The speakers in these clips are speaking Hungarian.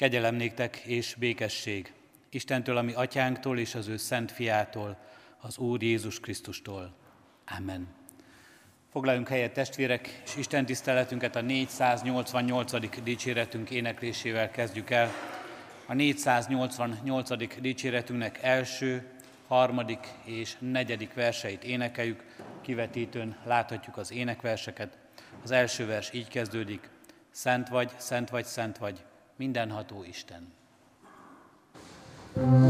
Kegyelem és békesség Istentől, ami atyánktól és az ő szent fiától, az Úr Jézus Krisztustól. Amen. Foglaljunk helyet testvérek, és Isten tiszteletünket a 488. dicséretünk éneklésével kezdjük el. A 488. dicséretünknek első, harmadik és negyedik verseit énekeljük, kivetítőn láthatjuk az énekverseket. Az első vers így kezdődik, Szent vagy, szent vagy, szent vagy, mindenható Isten. thank you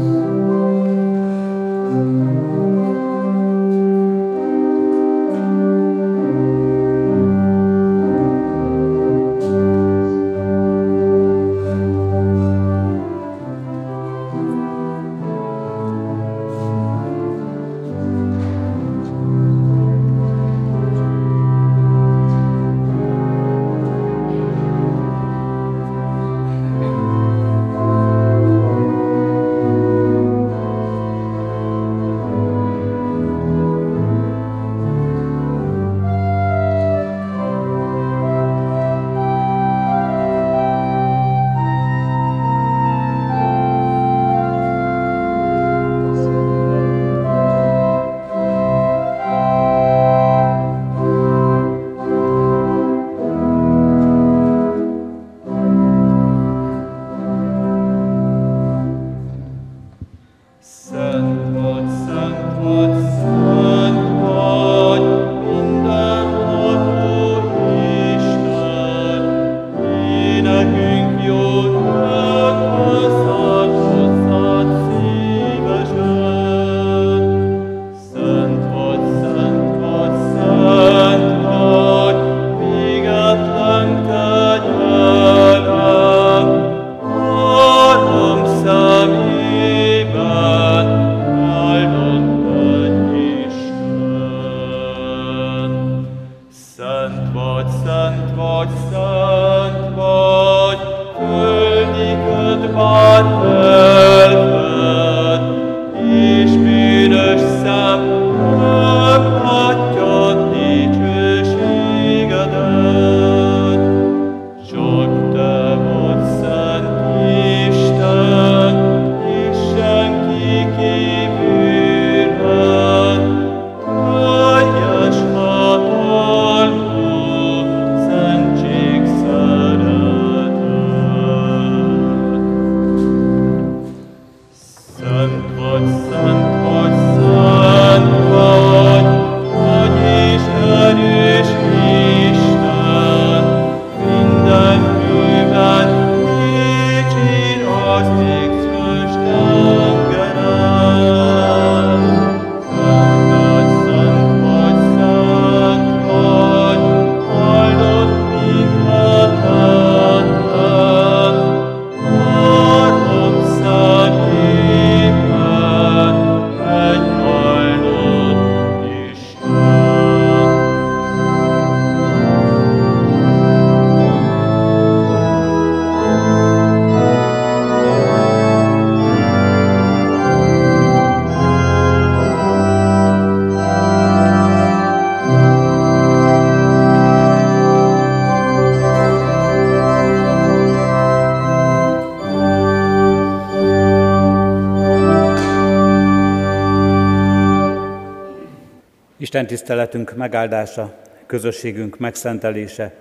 Isten tiszteletünk megáldása, közösségünk megszentelése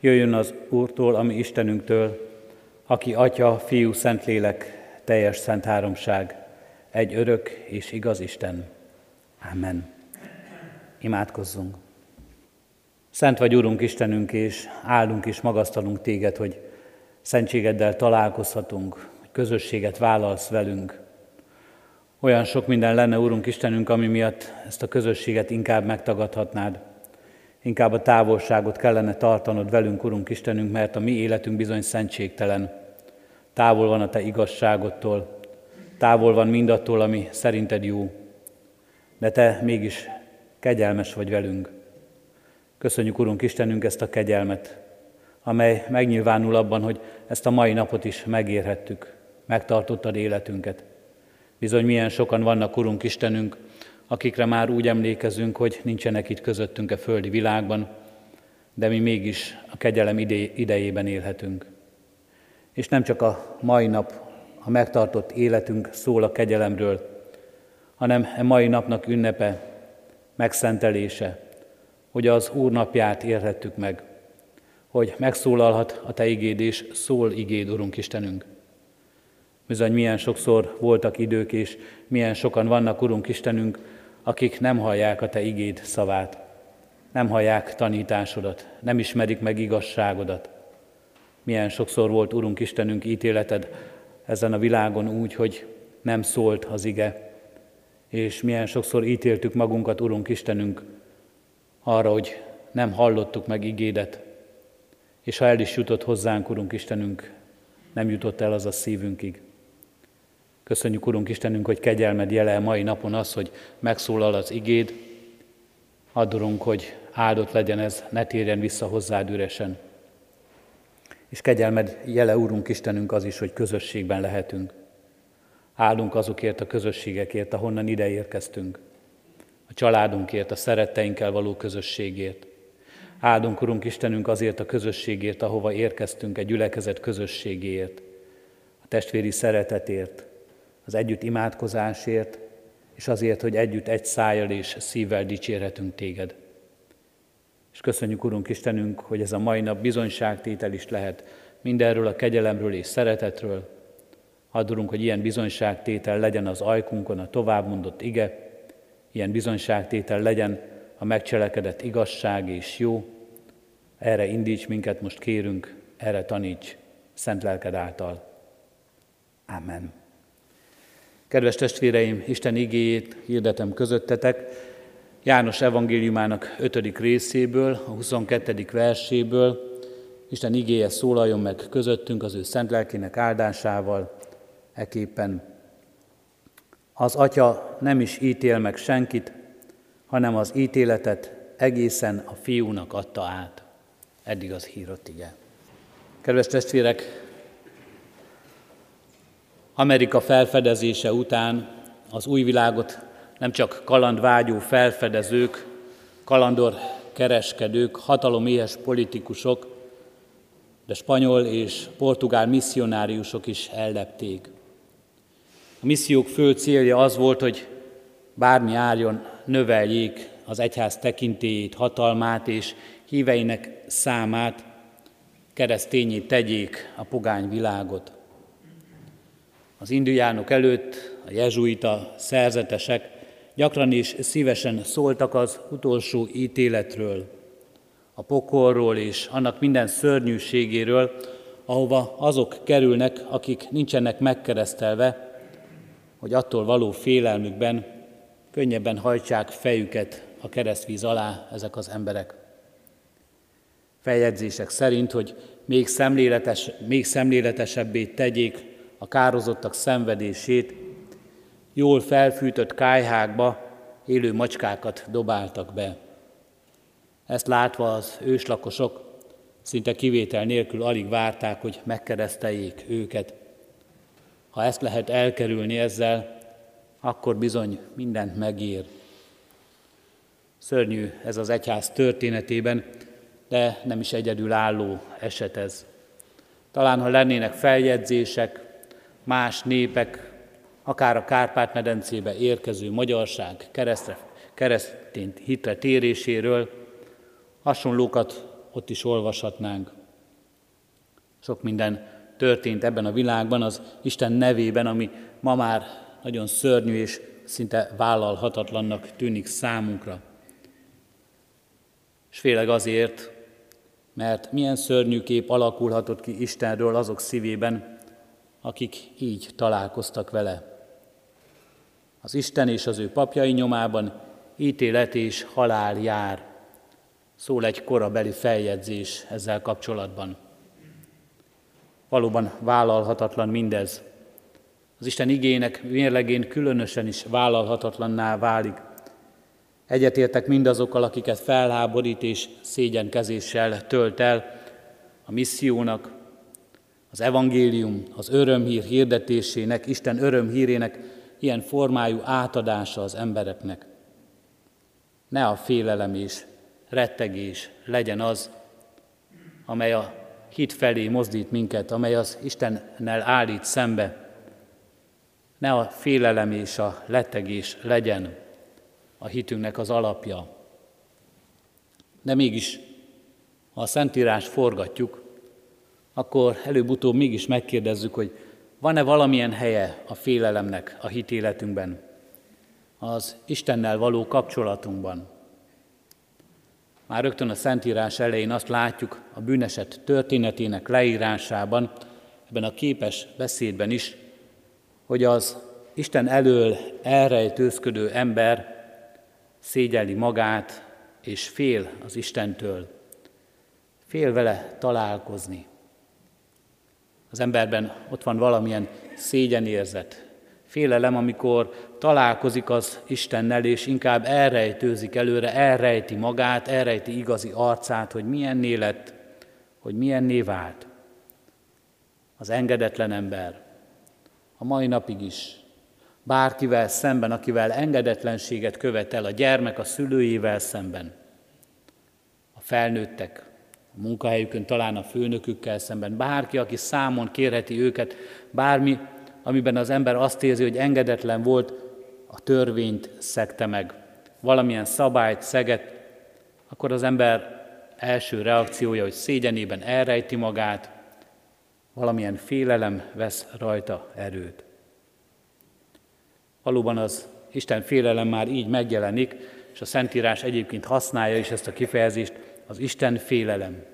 jöjjön az Úrtól, ami Istenünktől, aki Atya, Fiú, Szentlélek, teljes szent háromság, egy örök és igaz Isten. Amen. Imádkozzunk. Szent vagy Urunk Istenünk, és áldunk és magasztalunk Téged, hogy szentségeddel találkozhatunk, hogy közösséget vállalsz velünk, olyan sok minden lenne, Úrunk Istenünk, ami miatt ezt a közösséget inkább megtagadhatnád. Inkább a távolságot kellene tartanod velünk, Urunk Istenünk, mert a mi életünk bizony szentségtelen. Távol van a Te igazságodtól, távol van mindattól, ami szerinted jó. De Te mégis kegyelmes vagy velünk. Köszönjük, Urunk Istenünk, ezt a kegyelmet, amely megnyilvánul abban, hogy ezt a mai napot is megérhettük, megtartottad életünket. Bizony milyen sokan vannak, Urunk Istenünk, akikre már úgy emlékezünk, hogy nincsenek itt közöttünk a földi világban, de mi mégis a kegyelem idejében élhetünk. És nem csak a mai nap, a megtartott életünk szól a kegyelemről, hanem a mai napnak ünnepe, megszentelése, hogy az Úr napját érhettük meg, hogy megszólalhat a Te igéd és szól igéd, Urunk Istenünk. Bizony milyen sokszor voltak idők, és milyen sokan vannak, Urunk Istenünk, akik nem hallják a Te igéd szavát, nem hallják tanításodat, nem ismerik meg igazságodat. Milyen sokszor volt, Urunk Istenünk, ítéleted ezen a világon úgy, hogy nem szólt az ige, és milyen sokszor ítéltük magunkat, Urunk Istenünk, arra, hogy nem hallottuk meg igédet, és ha el is jutott hozzánk, Urunk Istenünk, nem jutott el az a szívünkig. Köszönjük, Urunk Istenünk, hogy kegyelmed jele mai napon az, hogy megszólal az igéd. Addurunk, hogy áldott legyen ez, ne térjen vissza hozzád üresen. És kegyelmed jele, Úrunk Istenünk, az is, hogy közösségben lehetünk. Áldunk azokért a közösségekért, ahonnan ide érkeztünk. A családunkért, a szeretteinkkel való közösségért. Áldunk, Urunk Istenünk, azért a közösségért, ahova érkeztünk, egy gyülekezet közösségéért, a testvéri szeretetért, az együtt imádkozásért, és azért, hogy együtt egy szájjal és szívvel dicsérhetünk téged. És köszönjük, Urunk Istenünk, hogy ez a mai nap bizonyságtétel is lehet mindenről a kegyelemről és szeretetről. Adurunk, hogy ilyen bizonyságtétel legyen az ajkunkon a továbbmondott ige, ilyen bizonyságtétel legyen a megcselekedett igazság és jó. Erre indíts minket, most kérünk, erre taníts, szent lelked által. Amen. Kedves testvéreim, Isten igéjét hirdetem közöttetek, János evangéliumának 5. részéből, a 22. verséből, Isten igéje szólaljon meg közöttünk az ő szent lelkének áldásával, eképpen. Az Atya nem is ítél meg senkit, hanem az ítéletet egészen a fiúnak adta át. Eddig az hírott ige. Kedves testvérek, Amerika felfedezése után az új világot nem csak kalandvágyó felfedezők, kalandor kereskedők, hataloméhes politikusok, de spanyol és portugál misszionáriusok is ellepték. A missziók fő célja az volt, hogy bármi árjon növeljék az egyház tekintélyét, hatalmát és híveinek számát, keresztényét tegyék a pogány világot. Az indiánok előtt a jezsuita szerzetesek gyakran is szívesen szóltak az utolsó ítéletről, a pokolról és annak minden szörnyűségéről, ahova azok kerülnek, akik nincsenek megkeresztelve, hogy attól való félelmükben könnyebben hajtsák fejüket a keresztvíz alá ezek az emberek. Feljegyzések szerint, hogy még, szemléletes, még szemléletesebbé tegyék a kározottak szenvedését, jól felfűtött kájhákba élő macskákat dobáltak be. Ezt látva az őslakosok szinte kivétel nélkül alig várták, hogy megkereszteljék őket. Ha ezt lehet elkerülni ezzel, akkor bizony mindent megér. Szörnyű ez az egyház történetében, de nem is egyedül álló eset ez. Talán, ha lennének feljegyzések, más népek, akár a Kárpát-medencébe érkező magyarság keresztre, keresztény hitre téréséről, hasonlókat ott is olvashatnánk. Sok minden történt ebben a világban az Isten nevében, ami ma már nagyon szörnyű és szinte vállalhatatlannak tűnik számunkra. És főleg azért, mert milyen szörnyű kép alakulhatott ki Istenről azok szívében, akik így találkoztak vele. Az Isten és az ő papjai nyomában ítélet és halál jár. Szól egy korabeli feljegyzés ezzel kapcsolatban. Valóban vállalhatatlan mindez. Az Isten igének mérlegén különösen is vállalhatatlanná válik. Egyetértek mindazokkal, akiket felháborít és szégyenkezéssel tölt el a missziónak, az evangélium, az örömhír hirdetésének, Isten örömhírének ilyen formájú átadása az embereknek. Ne a félelem és rettegés legyen az, amely a hit felé mozdít minket, amely az Istennel állít szembe. Ne a félelem és a lettegés legyen a hitünknek az alapja. De mégis, ha a Szentírás forgatjuk, akkor előbb-utóbb mégis megkérdezzük, hogy van-e valamilyen helye a félelemnek a hitéletünkben, az Istennel való kapcsolatunkban. Már rögtön a Szentírás elején azt látjuk a bűneset történetének leírásában, ebben a képes beszédben is, hogy az Isten elől elrejtőzködő ember szégyelli magát, és fél az Istentől. Fél vele találkozni. Az emberben ott van valamilyen szégyenérzet, félelem, amikor találkozik az Istennel, és inkább elrejtőzik előre, elrejti magát, elrejti igazi arcát, hogy milyenné lett, hogy milyenné vált. Az engedetlen ember a mai napig is bárkivel szemben, akivel engedetlenséget követel, a gyermek a szülőjével szemben, a felnőttek, a munkahelyükön, talán a főnökükkel szemben, bárki, aki számon kérheti őket, bármi, amiben az ember azt érzi, hogy engedetlen volt, a törvényt szegte meg, valamilyen szabályt szeget, akkor az ember első reakciója, hogy szégyenében elrejti magát, valamilyen félelem vesz rajta erőt. Valóban az Isten félelem már így megjelenik, és a Szentírás egyébként használja is ezt a kifejezést, az Isten félelem,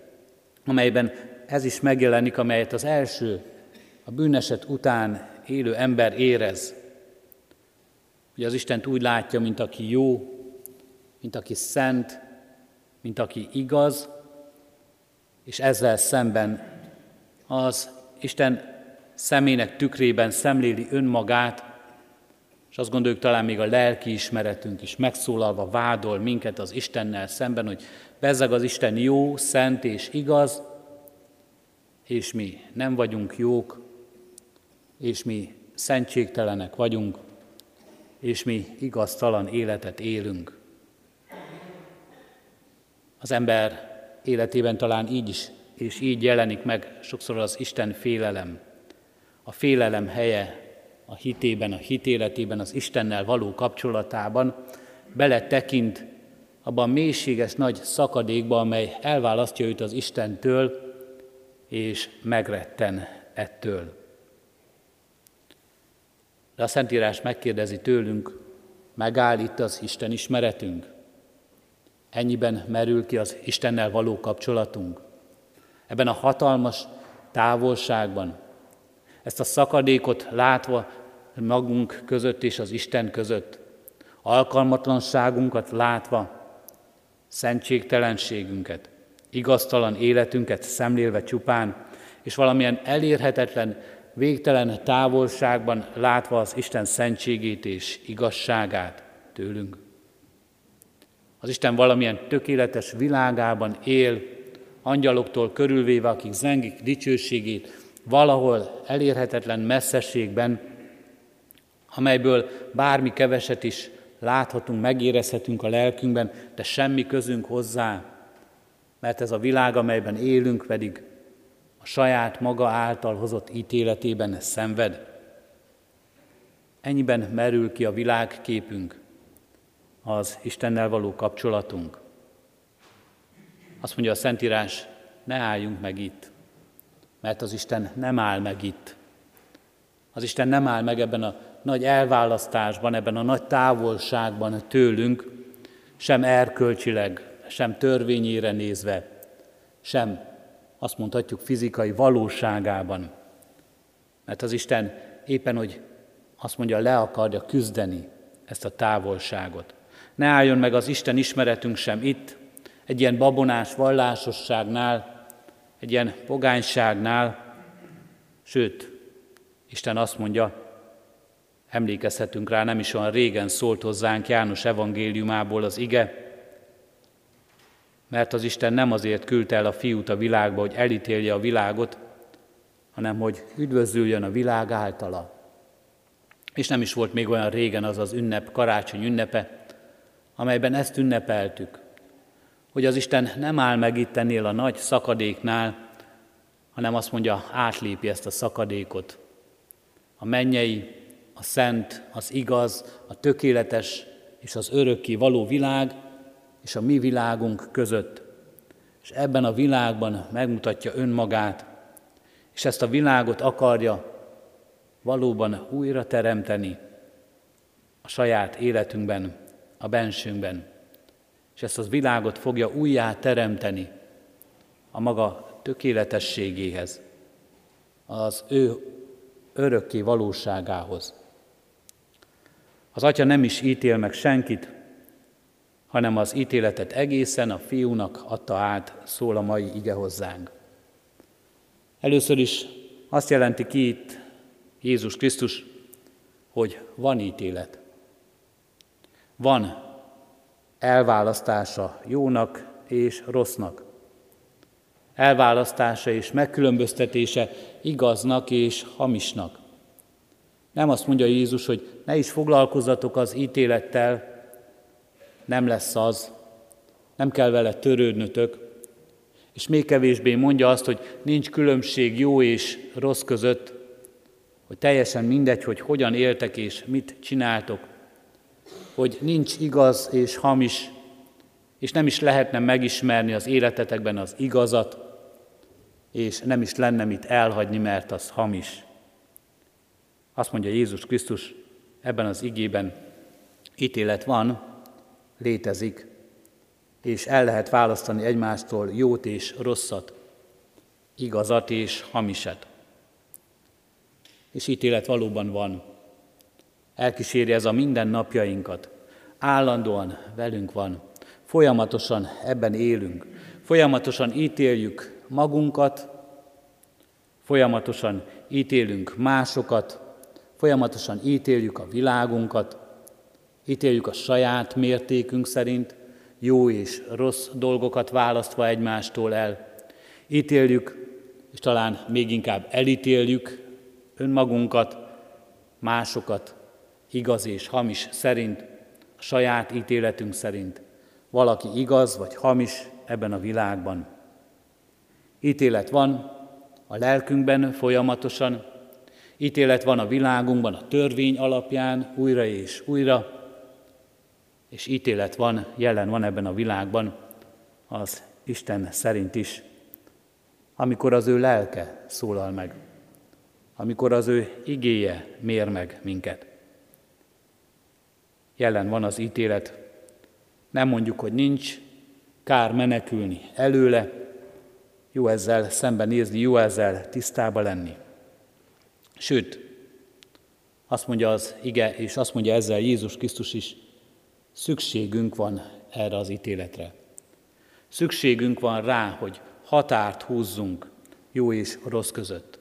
amelyben ez is megjelenik, amelyet az első, a bűneset után élő ember érez. Hogy az Istent úgy látja, mint aki jó, mint aki szent, mint aki igaz, és ezzel szemben az Isten szemének tükrében szemléli önmagát, és azt gondoljuk talán még a lelki ismeretünk is megszólalva vádol minket az Istennel szemben, hogy bezzeg az Isten jó, szent és igaz, és mi nem vagyunk jók, és mi szentségtelenek vagyunk, és mi igaztalan életet élünk. Az ember életében talán így is, és így jelenik meg sokszor az Isten félelem. A félelem helye a hitében, a hitéletében, az Istennel való kapcsolatában bele tekint abban a mélységes nagy szakadékba, amely elválasztja őt az Istentől, és megretten ettől. De a Szentírás megkérdezi tőlünk, megáll itt az Isten ismeretünk? Ennyiben merül ki az Istennel való kapcsolatunk? Ebben a hatalmas távolságban, ezt a szakadékot látva magunk között és az Isten között, alkalmatlanságunkat látva, szentségtelenségünket, igaztalan életünket szemlélve csupán, és valamilyen elérhetetlen, végtelen távolságban látva az Isten szentségét és igazságát tőlünk. Az Isten valamilyen tökéletes világában él, angyaloktól körülvéve, akik zengik dicsőségét, valahol elérhetetlen messzességben, amelyből bármi keveset is láthatunk, megérezhetünk a lelkünkben, de semmi közünk hozzá, mert ez a világ, amelyben élünk, pedig a saját maga által hozott ítéletében szenved. Ennyiben merül ki a világképünk, az Istennel való kapcsolatunk. Azt mondja a Szentírás, ne álljunk meg itt, mert az Isten nem áll meg itt. Az Isten nem áll meg ebben a nagy elválasztásban, ebben a nagy távolságban tőlünk, sem erkölcsileg, sem törvényére nézve, sem azt mondhatjuk fizikai valóságában. Mert az Isten éppen, hogy azt mondja, le akarja küzdeni ezt a távolságot. Ne álljon meg az Isten ismeretünk sem itt, egy ilyen babonás vallásosságnál, egy ilyen pogányságnál, sőt, Isten azt mondja, emlékezhetünk rá, nem is olyan régen szólt hozzánk János evangéliumából az ige, mert az Isten nem azért küldte el a fiút a világba, hogy elítélje a világot, hanem hogy üdvözüljön a világ általa. És nem is volt még olyan régen az az ünnep, karácsony ünnepe, amelyben ezt ünnepeltük, hogy az Isten nem áll meg itt ennél a nagy szakadéknál, hanem azt mondja, átlépi ezt a szakadékot. A mennyei, a szent, az igaz, a tökéletes és az örökké való világ és a mi világunk között. És ebben a világban megmutatja önmagát, és ezt a világot akarja valóban újra teremteni a saját életünkben, a bensőnkben. És ezt az világot fogja újjá teremteni a maga tökéletességéhez, az ő örökké valóságához. Az Atya nem is ítél meg senkit, hanem az ítéletet egészen a fiúnak adta át, szól a mai ige hozzánk. Először is azt jelenti ki itt Jézus Krisztus, hogy van ítélet. Van elválasztása jónak és rossznak. Elválasztása és megkülönböztetése igaznak és hamisnak. Nem azt mondja Jézus, hogy ne is foglalkozzatok az ítélettel, nem lesz az, nem kell vele törődnötök, és még kevésbé mondja azt, hogy nincs különbség jó és rossz között, hogy teljesen mindegy, hogy hogyan éltek és mit csináltok, hogy nincs igaz és hamis, és nem is lehetne megismerni az életetekben az igazat, és nem is lenne mit elhagyni, mert az hamis. Azt mondja Jézus Krisztus ebben az igében, ítélet van, létezik, és el lehet választani egymástól jót és rosszat, igazat és hamisat. És ítélet valóban van. Elkíséri ez a minden napjainkat. Állandóan velünk van. Folyamatosan ebben élünk. Folyamatosan ítéljük magunkat, folyamatosan ítélünk másokat, folyamatosan ítéljük a világunkat, ítéljük a saját mértékünk szerint, jó és rossz dolgokat választva egymástól el. Ítéljük, és talán még inkább elítéljük önmagunkat, másokat, igaz és hamis szerint, a saját ítéletünk szerint. Valaki igaz vagy hamis ebben a világban. Ítélet van a lelkünkben folyamatosan, ítélet van a világunkban a törvény alapján újra és újra, és ítélet van, jelen van ebben a világban az Isten szerint is, amikor az ő lelke szólal meg, amikor az ő igéje mér meg minket. Jelen van az ítélet, nem mondjuk, hogy nincs, kár menekülni előle, jó ezzel szembenézni, jó ezzel tisztába lenni. Sőt, azt mondja az ige, és azt mondja ezzel Jézus Krisztus is, Szükségünk van erre az ítéletre. Szükségünk van rá, hogy határt húzzunk jó és rossz között.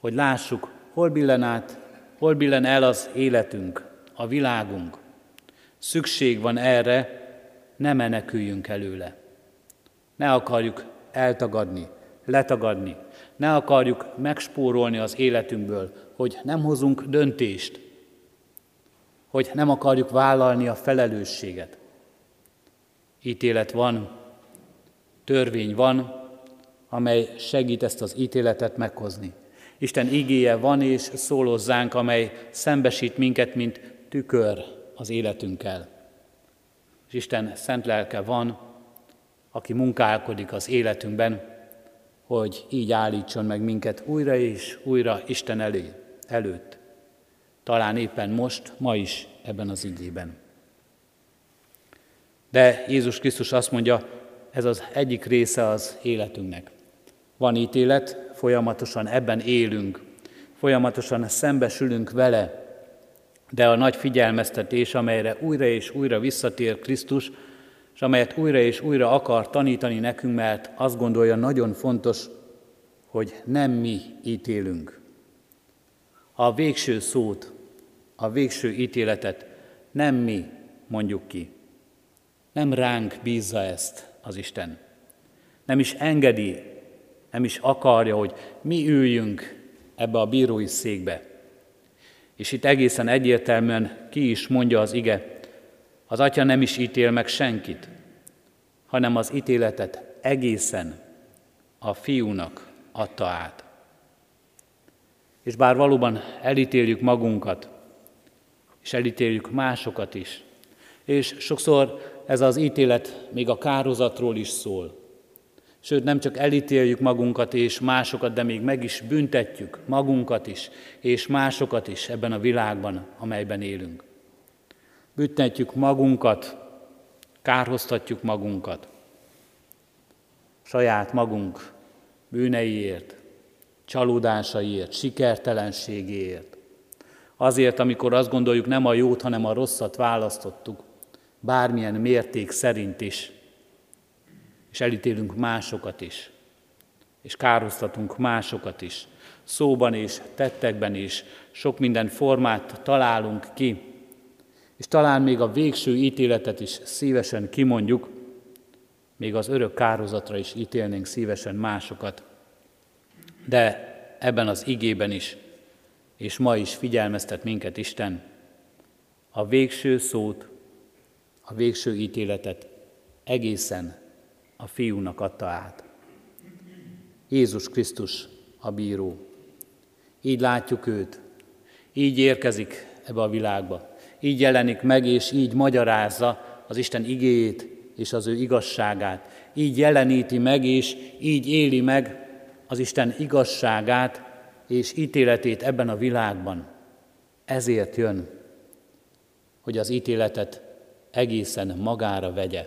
Hogy lássuk, hol billen át, hol billen el az életünk, a világunk. Szükség van erre, ne meneküljünk előle. Ne akarjuk eltagadni, letagadni, ne akarjuk megspórolni az életünkből, hogy nem hozunk döntést, hogy nem akarjuk vállalni a felelősséget. Ítélet van, törvény van, amely segít ezt az ítéletet meghozni. Isten igéje van és szólozzánk, amely szembesít minket, mint tükör az életünkkel. És Isten szent lelke van, aki munkálkodik az életünkben, hogy így állítson meg minket újra és újra Isten elé, előtt talán éppen most, ma is ebben az igében. De Jézus Krisztus azt mondja, ez az egyik része az életünknek. Van ítélet, folyamatosan ebben élünk, folyamatosan szembesülünk vele, de a nagy figyelmeztetés, amelyre újra és újra visszatér Krisztus, és amelyet újra és újra akar tanítani nekünk, mert azt gondolja nagyon fontos, hogy nem mi ítélünk. A végső szót, a végső ítéletet nem mi mondjuk ki. Nem ránk bízza ezt az Isten. Nem is engedi, nem is akarja, hogy mi üljünk ebbe a bírói székbe. És itt egészen egyértelműen ki is mondja az ige, az atya nem is ítél meg senkit, hanem az ítéletet egészen a fiúnak adta át. És bár valóban elítéljük magunkat, és elítéljük másokat is, és sokszor ez az ítélet még a kározatról is szól. Sőt, nem csak elítéljük magunkat és másokat, de még meg is büntetjük magunkat is, és másokat is ebben a világban, amelyben élünk. Büntetjük magunkat, kárhoztatjuk magunkat, saját magunk bűneiért, csalódásaiért, sikertelenségéért. Azért, amikor azt gondoljuk, nem a jót, hanem a rosszat választottuk, bármilyen mérték szerint is, és elítélünk másokat is, és károztatunk másokat is, szóban és tettekben is, sok minden formát találunk ki, és talán még a végső ítéletet is szívesen kimondjuk, még az örök kározatra is ítélnénk szívesen másokat. De ebben az igében is, és ma is figyelmeztet minket Isten, a végső szót, a végső ítéletet egészen a fiúnak adta át. Jézus Krisztus a bíró. Így látjuk őt, így érkezik ebbe a világba, így jelenik meg, és így magyarázza az Isten igéjét és az ő igazságát. Így jeleníti meg, és így éli meg az Isten igazságát és ítéletét ebben a világban. Ezért jön, hogy az ítéletet egészen magára vegye,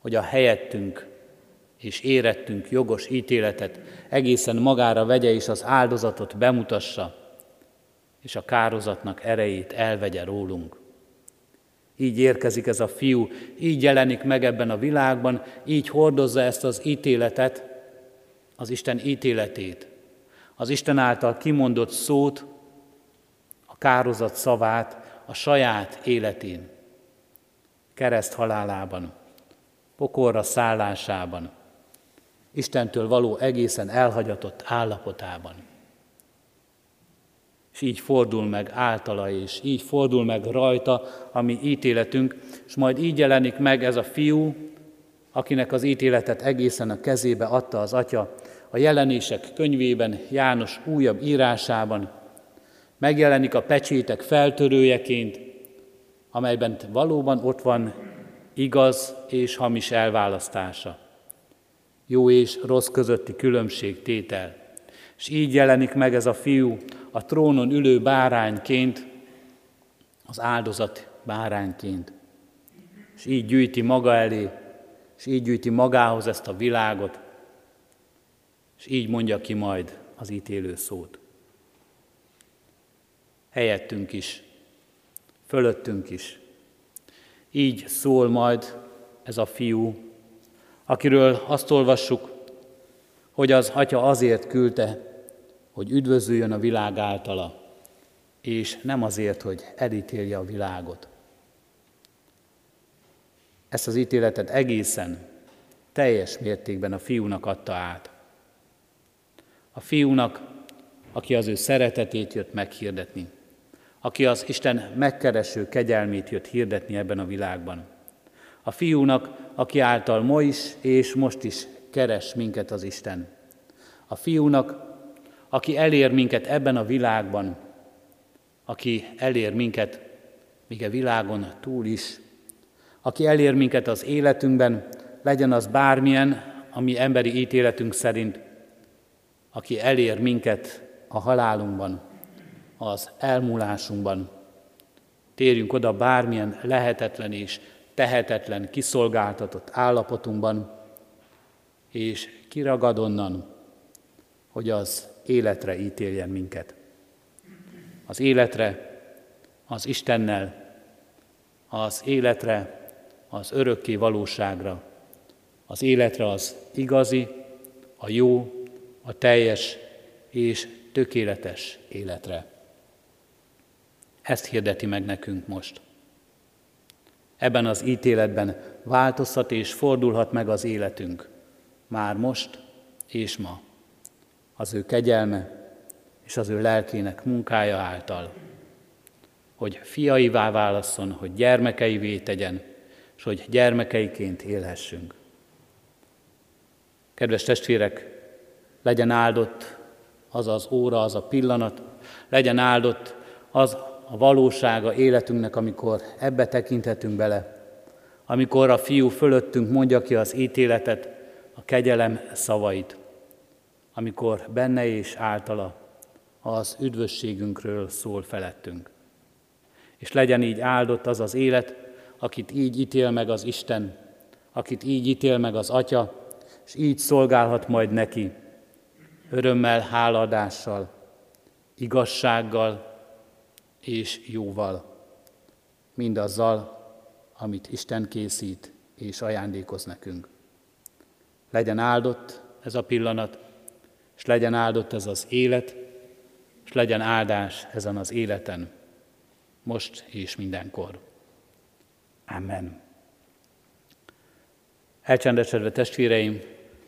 hogy a helyettünk és érettünk jogos ítéletet egészen magára vegye, és az áldozatot bemutassa, és a kározatnak erejét elvegye rólunk. Így érkezik ez a fiú, így jelenik meg ebben a világban, így hordozza ezt az ítéletet, az Isten ítéletét, az Isten által kimondott szót, a kározat szavát a saját életén, kereszt halálában, pokorra szállásában, Istentől való egészen elhagyatott állapotában. És így fordul meg általa, és így fordul meg rajta a mi ítéletünk, és majd így jelenik meg ez a fiú, akinek az ítéletet egészen a kezébe adta az atya, a jelenések könyvében, János újabb írásában, megjelenik a pecsétek feltörőjeként, amelyben valóban ott van igaz és hamis elválasztása, jó és rossz közötti különbségtétel. És így jelenik meg ez a fiú a trónon ülő bárányként, az áldozat bárányként. És így gyűjti maga elé, és így gyűjti magához ezt a világot, és így mondja ki majd az ítélő szót. Helyettünk is, fölöttünk is. Így szól majd ez a fiú, akiről azt olvassuk, hogy az atya azért küldte, hogy üdvözüljön a világ általa, és nem azért, hogy elítélje a világot. Ezt az ítéletet egészen, teljes mértékben a fiúnak adta át. A fiúnak, aki az ő szeretetét jött meghirdetni, aki az Isten megkereső kegyelmét jött hirdetni ebben a világban. A fiúnak, aki által ma is és most is keres minket az Isten. A fiúnak, aki elér minket ebben a világban, aki elér minket még a világon túl is, aki elér minket az életünkben, legyen az bármilyen, ami emberi ítéletünk szerint, aki elér minket a halálunkban, az elmúlásunkban. Térjünk oda bármilyen lehetetlen és tehetetlen, kiszolgáltatott állapotunkban, és kiragad onnan, hogy az életre ítéljen minket. Az életre, az Istennel, az életre, az örökké valóságra, az életre az igazi, a jó, a teljes és tökéletes életre. Ezt hirdeti meg nekünk most. Ebben az ítéletben változhat és fordulhat meg az életünk, már most és ma, az ő kegyelme és az ő lelkének munkája által, hogy fiaivá válasszon, hogy gyermekeivé tegyen, és hogy gyermekeiként élhessünk. Kedves testvérek, Legyen áldott az az óra, az a pillanat, legyen áldott az a valósága életünknek, amikor ebbe tekinthetünk bele, amikor a fiú fölöttünk mondja ki az ítéletet, a kegyelem szavait, amikor benne és általa az üdvösségünkről szól felettünk. És legyen így áldott az az élet, akit így ítél meg az Isten, akit így ítél meg az Atya, és így szolgálhat majd neki, örömmel, háladással, igazsággal és jóval, mindazzal, amit Isten készít és ajándékoz nekünk. Legyen áldott ez a pillanat, és legyen áldott ez az élet, és legyen áldás ezen az életen, most és mindenkor. Amen. Elcsendesedve testvéreim,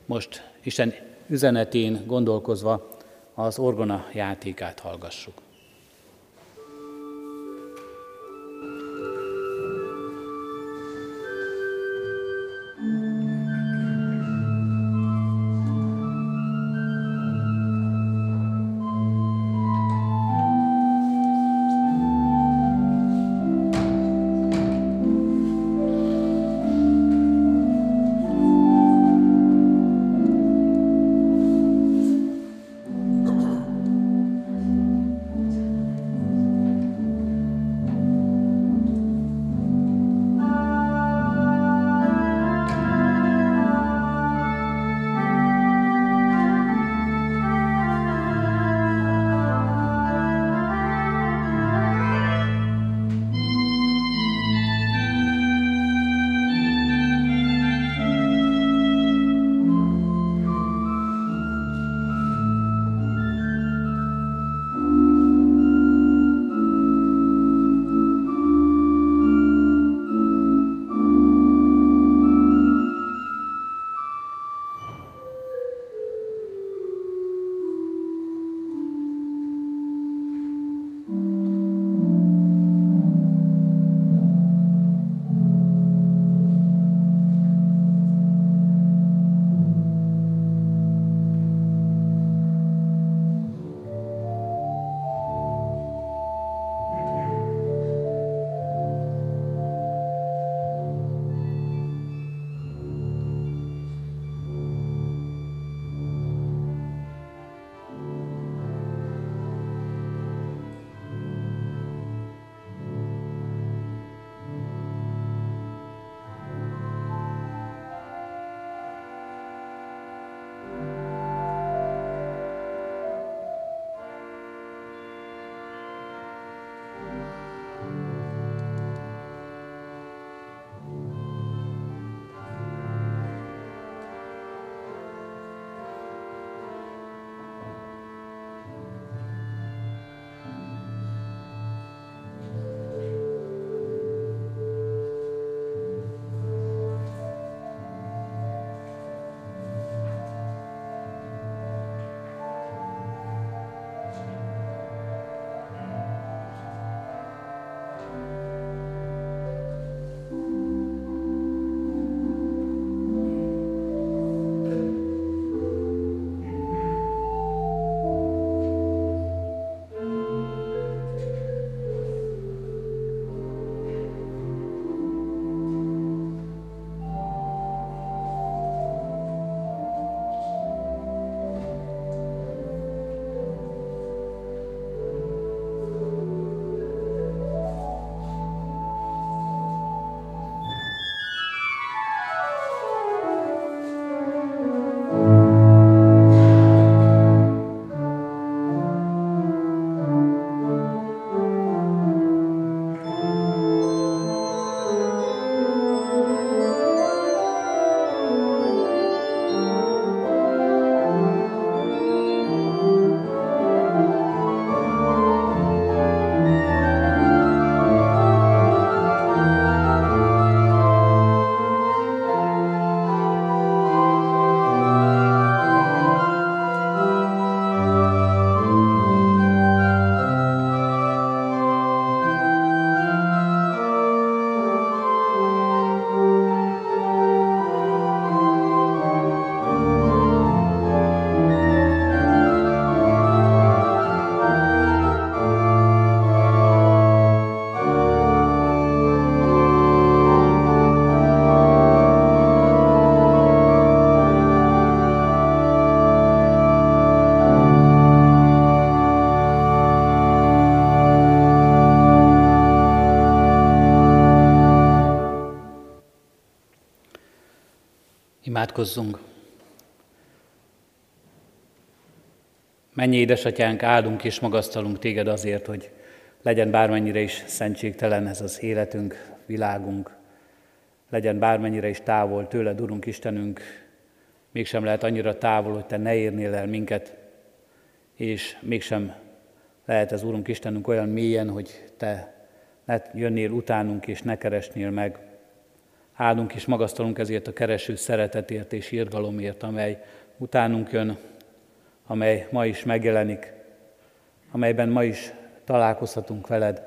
most Isten üzenetén gondolkozva az orgona játékát hallgassuk. Imádkozzunk! Mennyi édesatyánk, áldunk és magasztalunk téged azért, hogy legyen bármennyire is szentségtelen ez az életünk, világunk, legyen bármennyire is távol tőled, Urunk Istenünk, mégsem lehet annyira távol, hogy Te ne érnél el minket, és mégsem lehet ez, Urunk Istenünk, olyan mélyen, hogy Te ne jönnél utánunk és ne keresnél meg. Áldunk és magasztalunk ezért a kereső szeretetért és irgalomért, amely utánunk jön, amely ma is megjelenik, amelyben ma is találkozhatunk veled.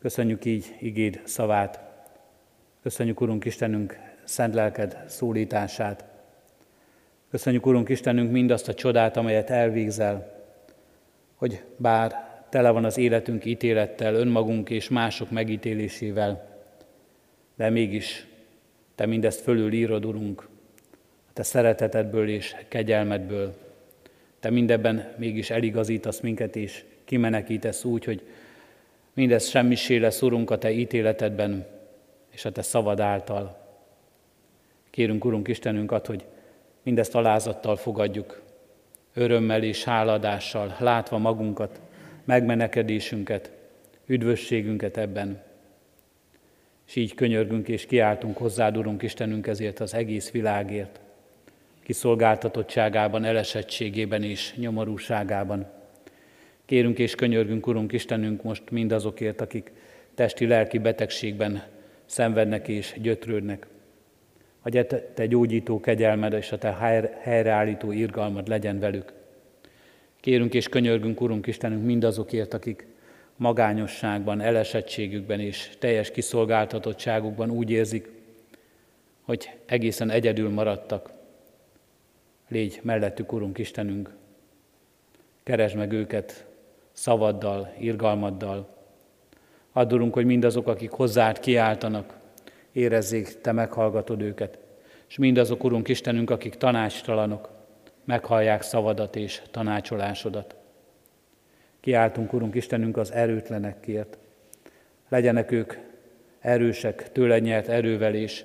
Köszönjük így igéd szavát. Köszönjük, Urunk Istenünk, szent lelked szólítását. Köszönjük, Urunk Istenünk, mindazt a csodát, amelyet elvégzel, hogy bár tele van az életünk ítélettel, önmagunk és mások megítélésével, de mégis Te mindezt fölül írod, Urunk, a Te szeretetedből és kegyelmedből. Te mindebben mégis eligazítasz minket, és kimenekítesz úgy, hogy mindez semmisé lesz, Urunk, a Te ítéletedben és a Te szavad által. Kérünk, Urunk Istenünk, ad, hogy mindezt alázattal fogadjuk, örömmel és háladással, látva magunkat, megmenekedésünket, üdvösségünket ebben. És így könyörgünk és kiáltunk hozzád, Urunk Istenünk, ezért az egész világért, kiszolgáltatottságában, elesettségében és nyomorúságában. Kérünk és könyörgünk, Urunk Istenünk, most mindazokért, akik testi-lelki betegségben szenvednek és gyötrődnek. Hogy te gyógyító kegyelmed és a te helyreállító irgalmad legyen velük. Kérünk és könyörgünk, Urunk Istenünk, mindazokért, akik magányosságban, elesettségükben és teljes kiszolgáltatottságukban úgy érzik, hogy egészen egyedül maradtak. Légy mellettük, Urunk Istenünk, keresd meg őket szavaddal, irgalmaddal. Addulunk, hogy mindazok, akik hozzád kiáltanak, érezzék, Te meghallgatod őket. És mindazok, Urunk Istenünk, akik tanácstalanok, meghallják szavadat és tanácsolásodat. Kiáltunk, Urunk Istenünk, az erőtlenekért. Legyenek ők erősek, tőle nyert erővel, és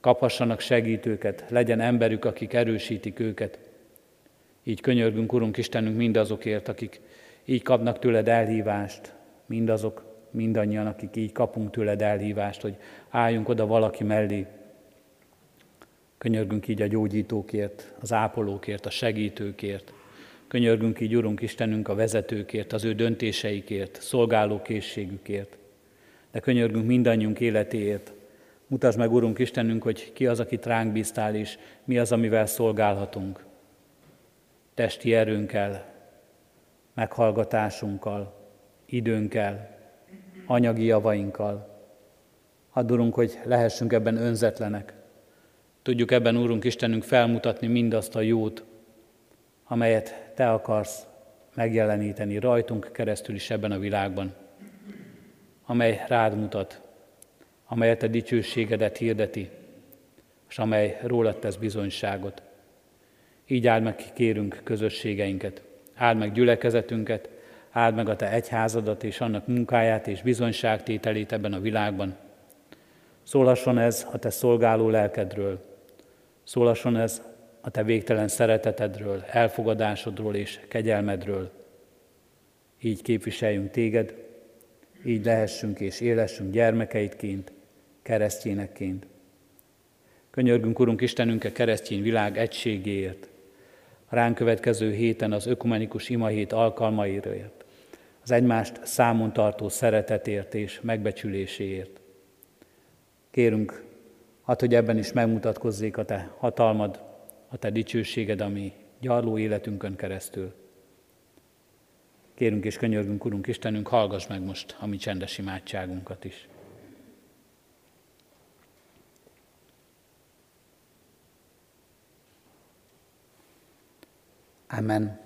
kaphassanak segítőket, legyen emberük, akik erősítik őket. Így könyörgünk, Urunk Istenünk, mindazokért, akik így kapnak tőled elhívást, mindazok, mindannyian, akik így kapunk tőled elhívást, hogy álljunk oda valaki mellé. Könyörgünk így a gyógyítókért, az ápolókért, a segítőkért. Könyörgünk így, Urunk Istenünk, a vezetőkért, az ő döntéseikért, szolgálókészségükért. De könyörgünk mindannyiunk életéért. Mutasd meg, Urunk Istenünk, hogy ki az, akit ránk bíztál, és mi az, amivel szolgálhatunk. Testi erőnkkel, meghallgatásunkkal, időnkkel, anyagi javainkkal. Hadd Urunk, hogy lehessünk ebben önzetlenek. Tudjuk ebben, Úrunk Istenünk, felmutatni mindazt a jót, amelyet Te akarsz megjeleníteni rajtunk keresztül is ebben a világban, amely rád mutat, amelyet a dicsőségedet hirdeti, és amely rólad tesz bizonyságot. Így áld meg, kérünk közösségeinket, áld meg gyülekezetünket, áld meg a Te egyházadat és annak munkáját és bizonyságtételét ebben a világban. Szólasson ez a Te szolgáló lelkedről, szólasson ez a Te végtelen szeretetedről, elfogadásodról és kegyelmedről. Így képviseljünk Téged, így lehessünk és élessünk gyermekeidként, keresztjénekként. Könyörgünk, Urunk Istenünk, a keresztény világ egységéért, a ránk következő héten az ökumenikus imahét alkalmaiért, az egymást számon tartó szeretetért és megbecsüléséért. Kérünk, hát, hogy ebben is megmutatkozzék a Te hatalmad, a Te dicsőséged, ami gyarló életünkön keresztül. Kérünk és könyörgünk, Urunk Istenünk, hallgass meg most a mi csendes imádságunkat is. Amen.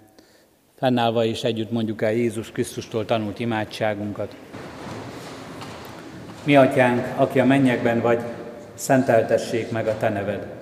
Fennállva is együtt mondjuk el Jézus Krisztustól tanult imádságunkat. Mi atyánk, aki a mennyekben vagy, szenteltessék meg a te neved.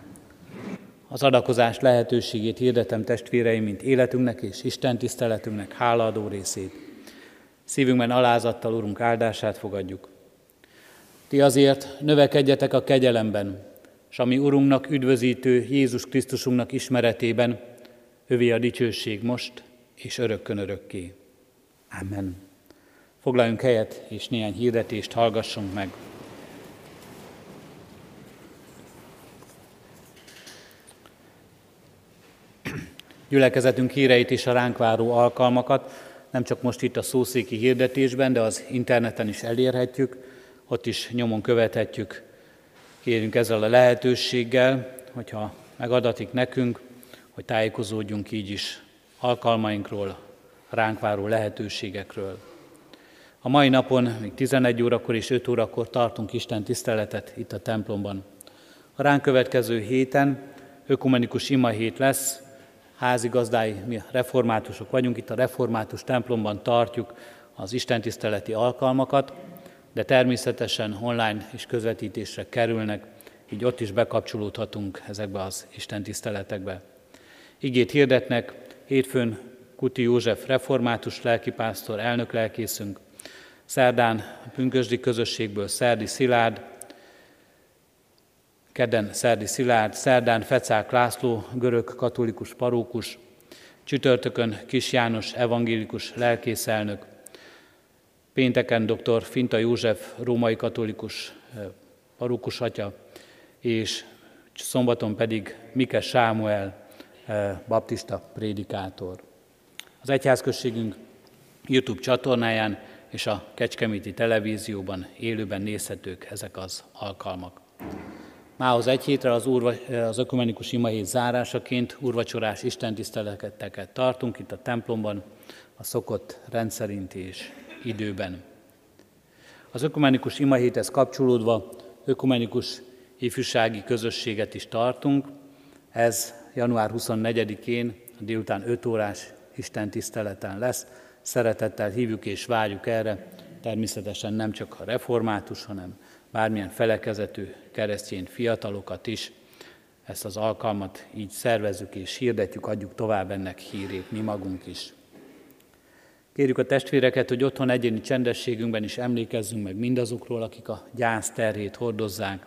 Az adakozás lehetőségét hirdetem testvéreim, mint életünknek és Isten tiszteletünknek hálaadó részét. Szívünkben alázattal, Urunk, áldását fogadjuk. Ti azért növekedjetek a kegyelemben, és ami Urunknak üdvözítő Jézus Krisztusunknak ismeretében, övé a dicsőség most és örökkön örökké. Amen. Foglaljunk helyet, és néhány hirdetést hallgassunk meg. Gyülekezetünk híreit és a ránk váró alkalmakat nem csak most itt a szószéki hirdetésben, de az interneten is elérhetjük, ott is nyomon követhetjük. Kérünk ezzel a lehetőséggel, hogyha megadatik nekünk, hogy tájékozódjunk így is alkalmainkról, ránk váró lehetőségekről. A mai napon, még 11 órakor és 5 órakor tartunk Isten tiszteletet itt a templomban. A ránk következő héten ökumenikus ima hét lesz, házigazdái, mi reformátusok vagyunk, itt a református templomban tartjuk az istentiszteleti alkalmakat, de természetesen online és közvetítésre kerülnek, így ott is bekapcsolódhatunk ezekbe az istentiszteletekbe. Igét hirdetnek, hétfőn Kuti József református lelkipásztor, elnök lelkészünk, szerdán a pünkösdi közösségből Szerdi Szilárd, kedden Szerdi Szilárd, szerdán Fecák László, görög katolikus parókus, csütörtökön Kis János evangélikus lelkészelnök, pénteken dr. Finta József, római katolikus eh, parókus atya, és szombaton pedig Mike Sámuel, eh, baptista prédikátor. Az egyházközségünk YouTube csatornáján és a Kecskeméti televízióban élőben nézhetők ezek az alkalmak. Mához egy hétre az, úrva, az ökumenikus imahét zárásaként úrvacsorás istentiszteleteket tartunk itt a templomban, a szokott rendszerint és időben. Az ökumenikus imahéthez kapcsolódva ökumenikus ifjúsági közösséget is tartunk. Ez január 24-én délután 5 órás Isten tiszteleten lesz. Szeretettel hívjuk és várjuk erre, természetesen nem csak a református, hanem bármilyen felekezetű keresztény fiatalokat is. Ezt az alkalmat így szervezzük és hirdetjük, adjuk tovább ennek hírét mi magunk is. Kérjük a testvéreket, hogy otthon egyéni csendességünkben is emlékezzünk meg mindazokról, akik a gyász terhét hordozzák.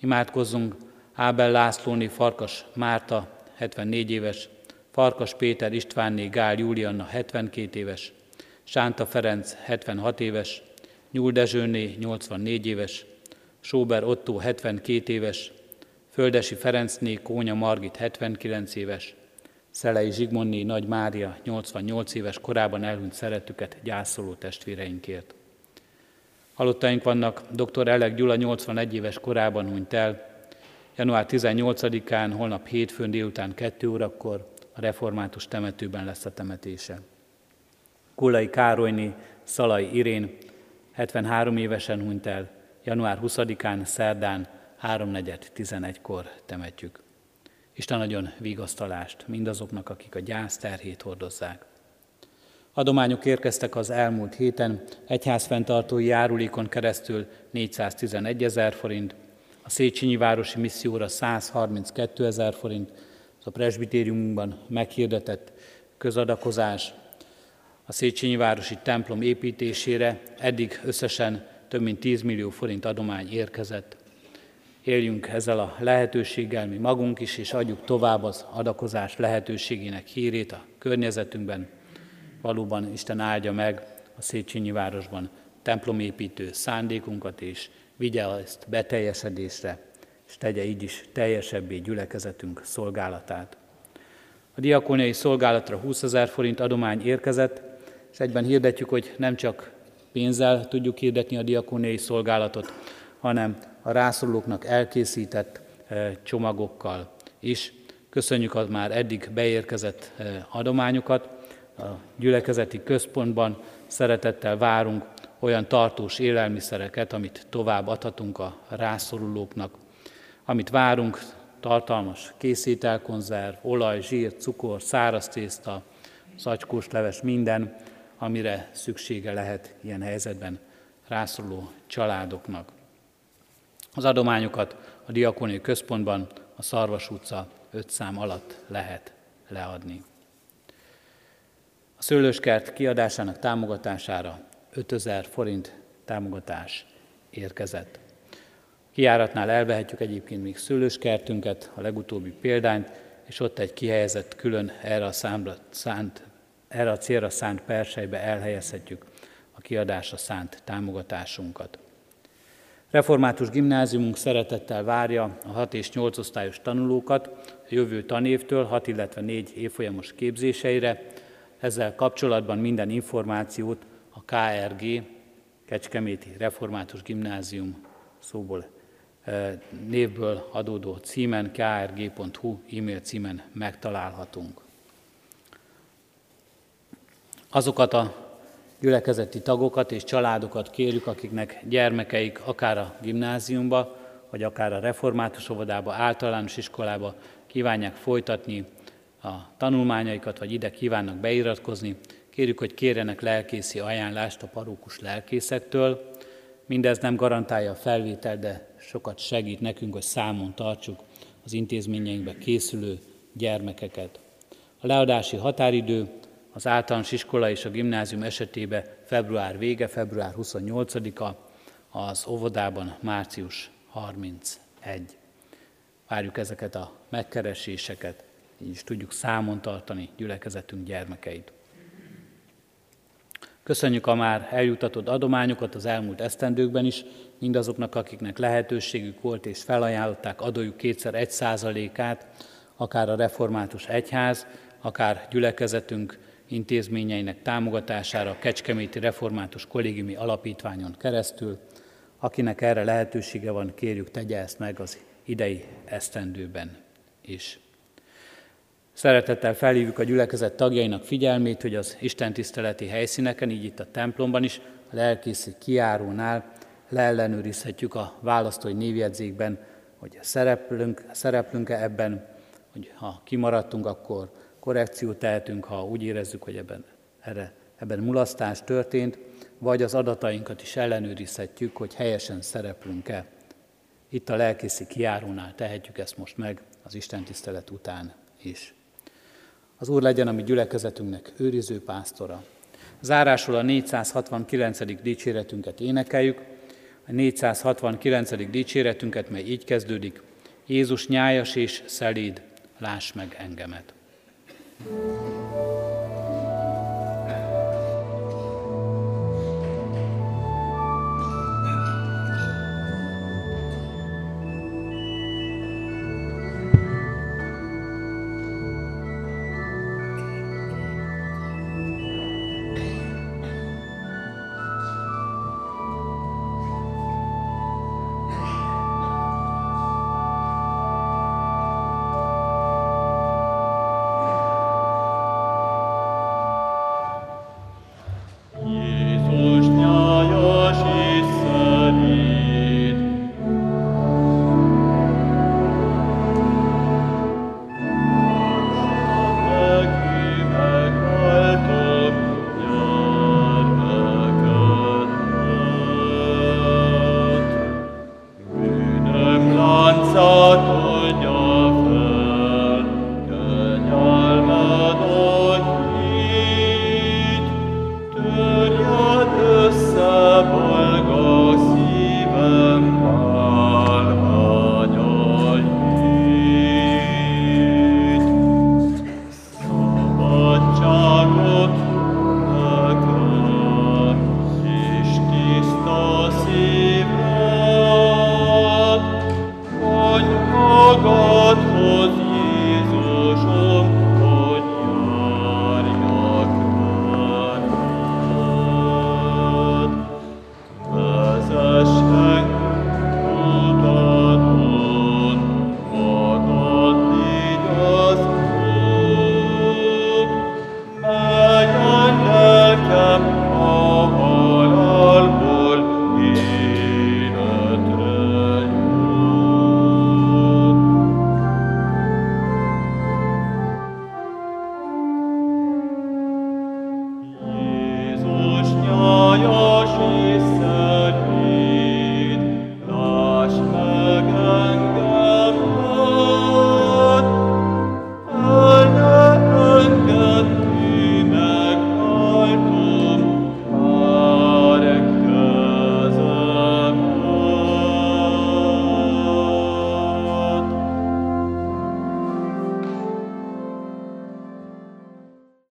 Imádkozzunk Ábel Lászlóni, Farkas Márta, 74 éves, Farkas Péter Istvánné Gál Júlianna 72 éves, Sánta Ferenc 76 éves, Nyúl Dezsőné 84 éves, Sóber Otto 72 éves, Földesi Ferencné Kónya Margit 79 éves, Szelei Zsigmonné Nagy Mária 88 éves korában elhunyt szeretüket gyászoló testvéreinkért. Halottaink vannak, dr. Elek Gyula 81 éves korában hunyt el, január 18-án, holnap hétfőn délután 2 órakor a református temetőben lesz a temetése. Kulai Károlyni Szalai Irén 73 évesen hunyt el, január 20-án, szerdán 3.4.11-kor temetjük. Isten nagyon vigasztalást mindazoknak, akik a gyász terhét hordozzák. Adományok érkeztek az elmúlt héten, egyházfenntartói járulékon keresztül 411 ezer forint, a Széchenyi Városi Misszióra 132 ezer forint, a presbitériumunkban meghirdetett közadakozás a Széchenyi Városi templom építésére eddig összesen több mint 10 millió forint adomány érkezett. Éljünk ezzel a lehetőséggel mi magunk is, és adjuk tovább az adakozás lehetőségének hírét a környezetünkben. Valóban Isten áldja meg a Széchenyi városban templomépítő szándékunkat, és vigye ezt beteljesedésre, és tegye így is teljesebbé gyülekezetünk szolgálatát. A diakóniai szolgálatra 20 ezer forint adomány érkezett, és egyben hirdetjük, hogy nem csak pénzzel tudjuk hirdetni a diakóniai szolgálatot, hanem a rászorulóknak elkészített eh, csomagokkal is. Köszönjük az már eddig beérkezett eh, adományokat. A gyülekezeti központban szeretettel várunk olyan tartós élelmiszereket, amit tovább adhatunk a rászorulóknak. Amit várunk, tartalmas készítelkonzerv, olaj, zsír, cukor, száraz tészta, szagykós leves, minden, amire szüksége lehet ilyen helyzetben rászoruló családoknak. Az adományokat a Diakóniai Központban a Szarvas utca 5 szám alatt lehet leadni. A szőlőskert kiadásának támogatására 5000 forint támogatás érkezett. Kiáratnál elvehetjük egyébként még szőlőskertünket, a legutóbbi példányt, és ott egy kihelyezett külön erre a, számra szánt, erre a célra szánt persejbe elhelyezhetjük a kiadásra szánt támogatásunkat. Református gimnáziumunk szeretettel várja a 6 és 8 osztályos tanulókat a jövő tanévtől 6, illetve 4 évfolyamos képzéseire. Ezzel kapcsolatban minden információt a KRG, Kecskeméti Református Gimnázium szóból e, névből adódó címen, krg.hu e-mail címen megtalálhatunk. Azokat a gyülekezeti tagokat és családokat kérjük, akiknek gyermekeik akár a gimnáziumba, vagy akár a református óvodába, általános iskolába kívánják folytatni a tanulmányaikat, vagy ide kívánnak beiratkozni, kérjük, hogy kérjenek lelkészi ajánlást a parókus lelkészektől. Mindez nem garantálja a felvétel, de sokat segít nekünk, hogy számon tartsuk az intézményeinkbe készülő gyermekeket. A leadási határidő az általános iskola és a gimnázium esetében február vége, február 28-a, az óvodában március 31. Várjuk ezeket a megkereséseket, így is tudjuk számon tartani gyülekezetünk gyermekeit. Köszönjük a már eljutatott adományokat az elmúlt esztendőkben is, mindazoknak, akiknek lehetőségük volt és felajánlották adójuk kétszer egy százalékát, akár a református egyház, akár gyülekezetünk intézményeinek támogatására a Kecskeméti Református Kollégiumi Alapítványon keresztül. Akinek erre lehetősége van, kérjük, tegye ezt meg az idei esztendőben is. Szeretettel felhívjuk a gyülekezet tagjainak figyelmét, hogy az Isten tiszteleti helyszíneken, így itt a templomban is, a lelkészi kiárónál leellenőrizhetjük a választói névjegyzékben, hogy szereplünk, szereplünk-e ebben, hogy ha kimaradtunk, akkor korrekciót tehetünk, ha úgy érezzük, hogy ebben, erre, ebben mulasztás történt, vagy az adatainkat is ellenőrizhetjük, hogy helyesen szereplünk-e. Itt a lelkészi kiárónál tehetjük ezt most meg az Isten tisztelet után is. Az Úr legyen a mi gyülekezetünknek őriző pásztora. Zárásul a 469. dicséretünket énekeljük, a 469. dicséretünket, mely így kezdődik, Jézus nyájas és szelíd, láss meg engemet. Thank you.